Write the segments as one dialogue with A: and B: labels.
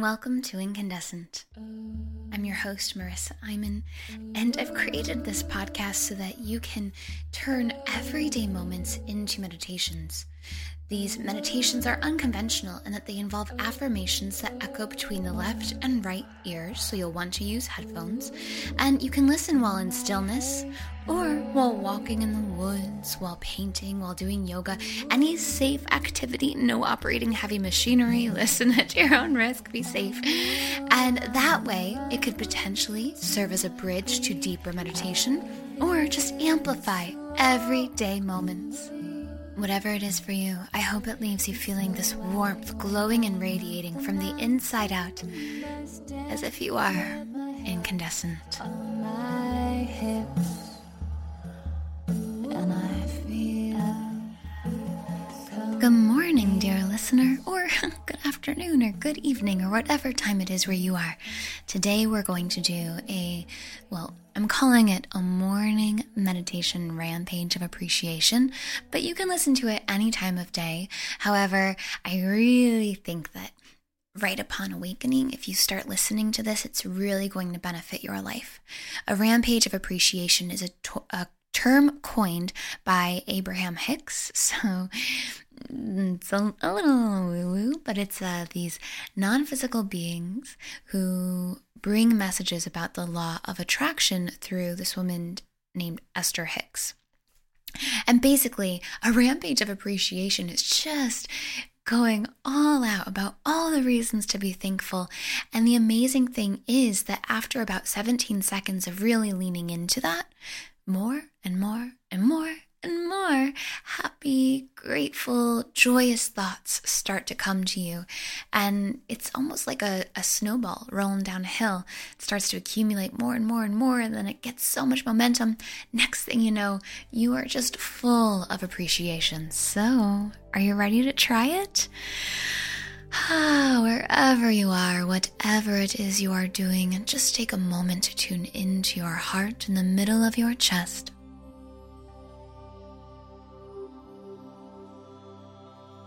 A: Welcome to Incandescent. I'm your host, Marisa Imon, and I've created this podcast so that you can turn everyday moments into meditations. These meditations are unconventional in that they involve affirmations that echo between the left and right ears, so you'll want to use headphones. And you can listen while in stillness, or while walking in the woods, while painting, while doing yoga, any safe activity, no operating heavy machinery. Listen at your own risk, be safe. And that way, it could potentially serve as a bridge to deeper meditation or just amplify everyday moments. Whatever it is for you, I hope it leaves you feeling this warmth glowing and radiating from the inside out, as if you are incandescent. Afternoon, or good evening, or whatever time it is where you are. Today we're going to do a, well, I'm calling it a morning meditation rampage of appreciation, but you can listen to it any time of day. However, I really think that right upon awakening, if you start listening to this, it's really going to benefit your life. A rampage of appreciation is a, to- a term coined by Abraham Hicks. So it's a, a little woo woo, but it's uh, these non physical beings who bring messages about the law of attraction through this woman named Esther Hicks. And basically, a rampage of appreciation is just going all out about all the reasons to be thankful. And the amazing thing is that after about 17 seconds of really leaning into that, more and more and more and more happy, grateful, joyous thoughts start to come to you. And it's almost like a, a snowball rolling down a hill. It starts to accumulate more and more and more, and then it gets so much momentum. Next thing you know, you are just full of appreciation. So, are you ready to try it? Ah, wherever you are, whatever it is you are doing, just take a moment to tune into your heart in the middle of your chest.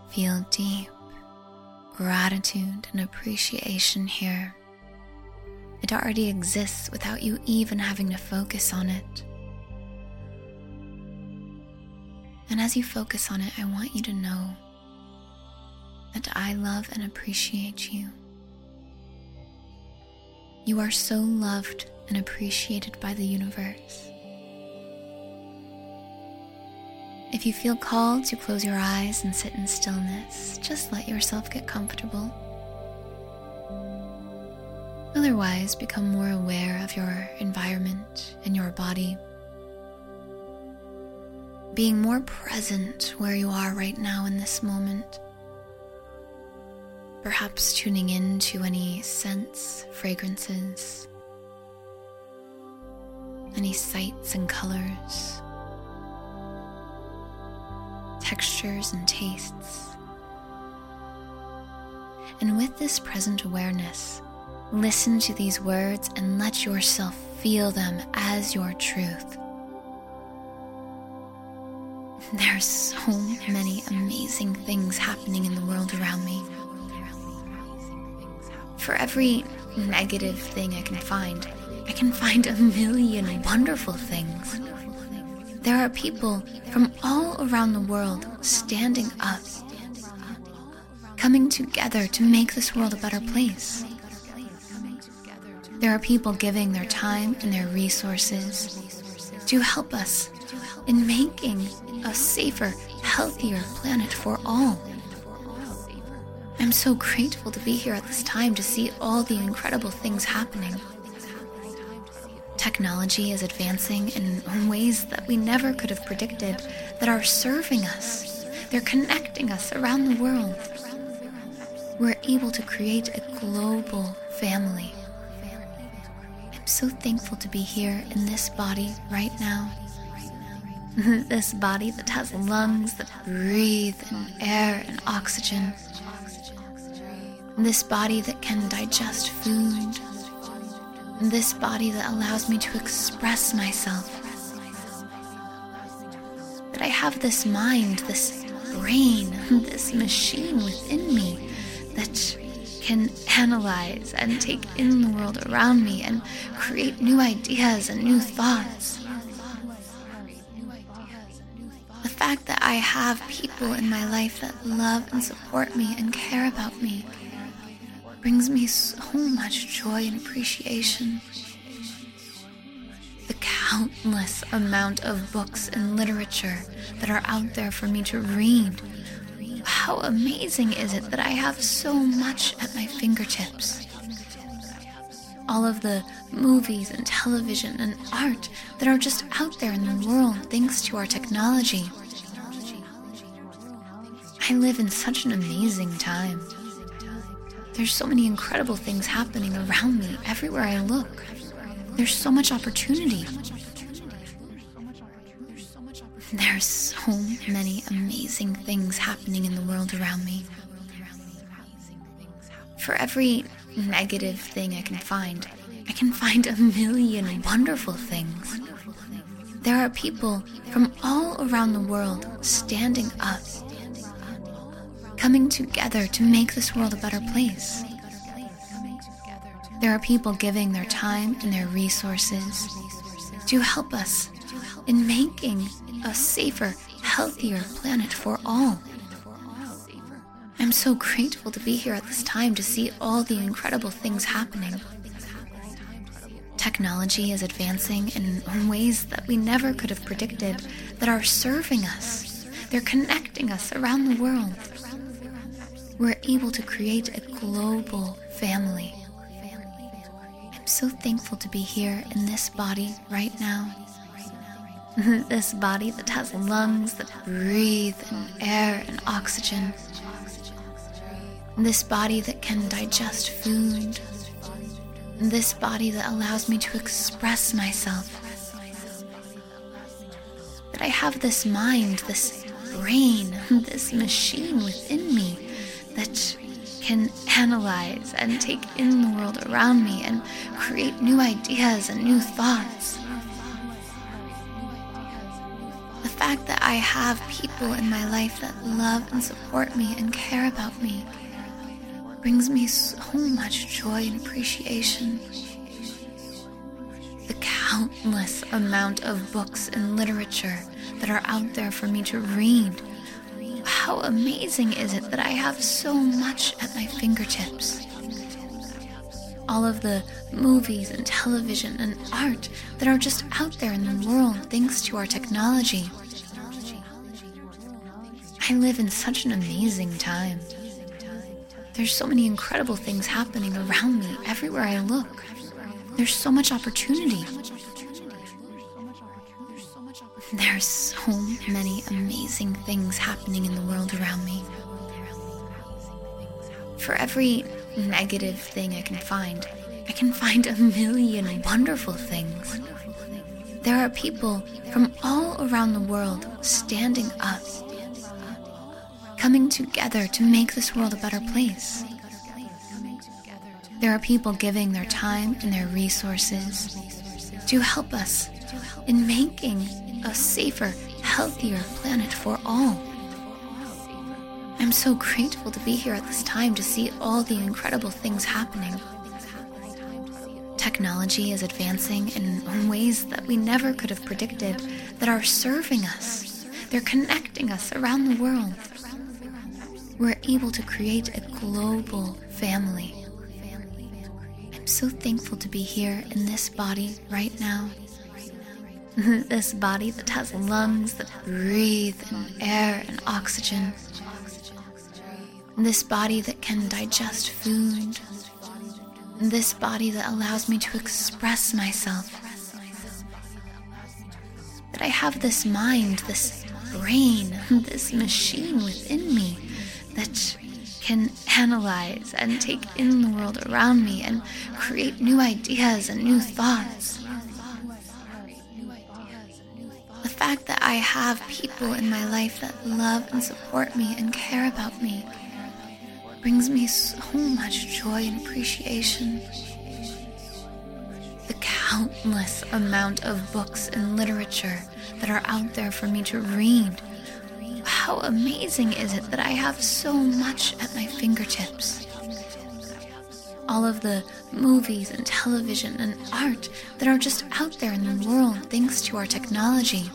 A: Feel deep gratitude and appreciation here. It already exists without you even having to focus on it. And as you focus on it, I want you to know that I love and appreciate you. You are so loved and appreciated by the universe. If you feel called to close your eyes and sit in stillness, just let yourself get comfortable. Otherwise, become more aware of your environment and your body. Being more present where you are right now in this moment. Perhaps tuning in to any scents, fragrances, any sights and colors textures, and tastes. And with this present awareness, listen to these words and let yourself feel them as your truth. There are so many amazing things happening in the world around me. For every negative thing I can find, I can find a million wonderful things. There are people from all around the world standing up, coming together to make this world a better place. There are people giving their time and their resources to help us in making a safer, healthier planet for all. I'm so grateful to be here at this time to see all the incredible things happening. Technology is advancing in ways that we never could have predicted that are serving us. They're connecting us around the world. We're able to create a global family. I'm so thankful to be here in this body right now. this body that has lungs that breathe in air and oxygen. This body that can digest food this body that allows me to express myself. That I have this mind, this brain, this machine within me that can analyze and take in the world around me and create new ideas and new thoughts. The fact that I have people in my life that love and support me and care about me brings me so much joy and appreciation. The countless amount of books and literature that are out there for me to read how amazing is it that I have so much at my fingertips? All of the movies and television and art that are just out there in the world thanks to our technology. I live in such an amazing time. There's so many incredible things happening around me everywhere I look. There's so much opportunity. There's so many amazing things happening in the world around me. For every negative thing I can find, I can find a million wonderful things. There are people from all around the world standing up, coming together to make this world a better place. There are people giving their time and their resources to help us in making a safer, healthier planet for all. I'm so grateful to be here at this time to see all the incredible things happening. Technology is advancing in ways that we never could have predicted that are serving us. They're connecting us around the world. We're able to create a global family. I'm so thankful to be here in this body right now. this body that has lungs that breathe in air and oxygen. This body that can digest food. This body that allows me to express myself. That I have this mind, this brain, this machine within me that can analyze and take in the world around me and create new ideas and new thoughts. The fact that I have people in my life that love and support me and care about me brings me so much joy and appreciation. The countless amount of books and literature that are out there for me to read. How amazing is it that I have so much at my fingertips? All of the movies and television and art that are just out there in the world thanks to our technology. I live in such an amazing time. There's so many incredible things happening around me everywhere I look. There's so much opportunity. There's so many amazing things happening in the world around me. For every negative thing I can find, I can find a million wonderful things. There are people from all around the world standing up coming together to make this world a better place. There are people giving their time and their resources to help us in making a safer, healthier planet for all. I'm so grateful to be here at this time to see all the incredible things happening. Technology is advancing in ways that we never could have predicted that are serving us. They're connecting us around the world we're able to create a global family. I'm so thankful to be here in this body right now. this body that has lungs that breathe in air and oxygen. This body that can digest food. This body that allows me to express myself. That I have this mind, this brain, this machine within me that can analyze and take in the world around me and create new ideas and new thoughts. I have people in my life that love and support me and care about me brings me so much joy and appreciation. The countless amount of books and literature that are out there for me to read how amazing is it that I have so much at my fingertips? all of the movies and television and art that are just out there in the world thanks to our technology.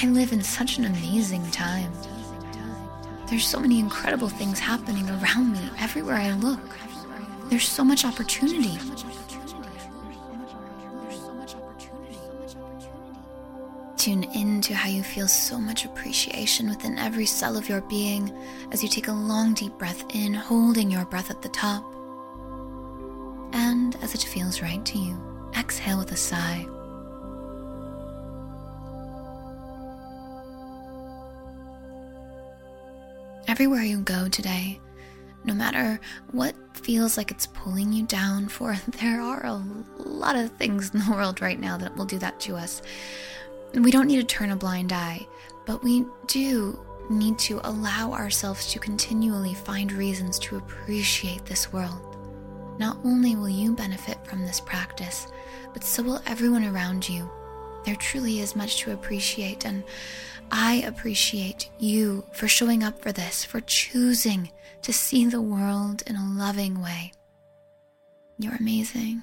A: I live in such an amazing time. There's so many incredible things happening around me everywhere I look. There's so much opportunity. Tune in to how you feel so much appreciation within every cell of your being as you take a long, deep breath in, holding your breath at the top. And as it feels right to you, exhale with a sigh. Everywhere you go today, no matter what feels like it's pulling you down, for there are a lot of things in the world right now that will do that to us. We don't need to turn a blind eye, but we do need to allow ourselves to continually find reasons to appreciate this world. Not only will you benefit from this practice, but so will everyone around you. There truly is much to appreciate, and I appreciate you for showing up for this, for choosing to see the world in a loving way. You're amazing.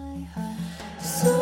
B: Say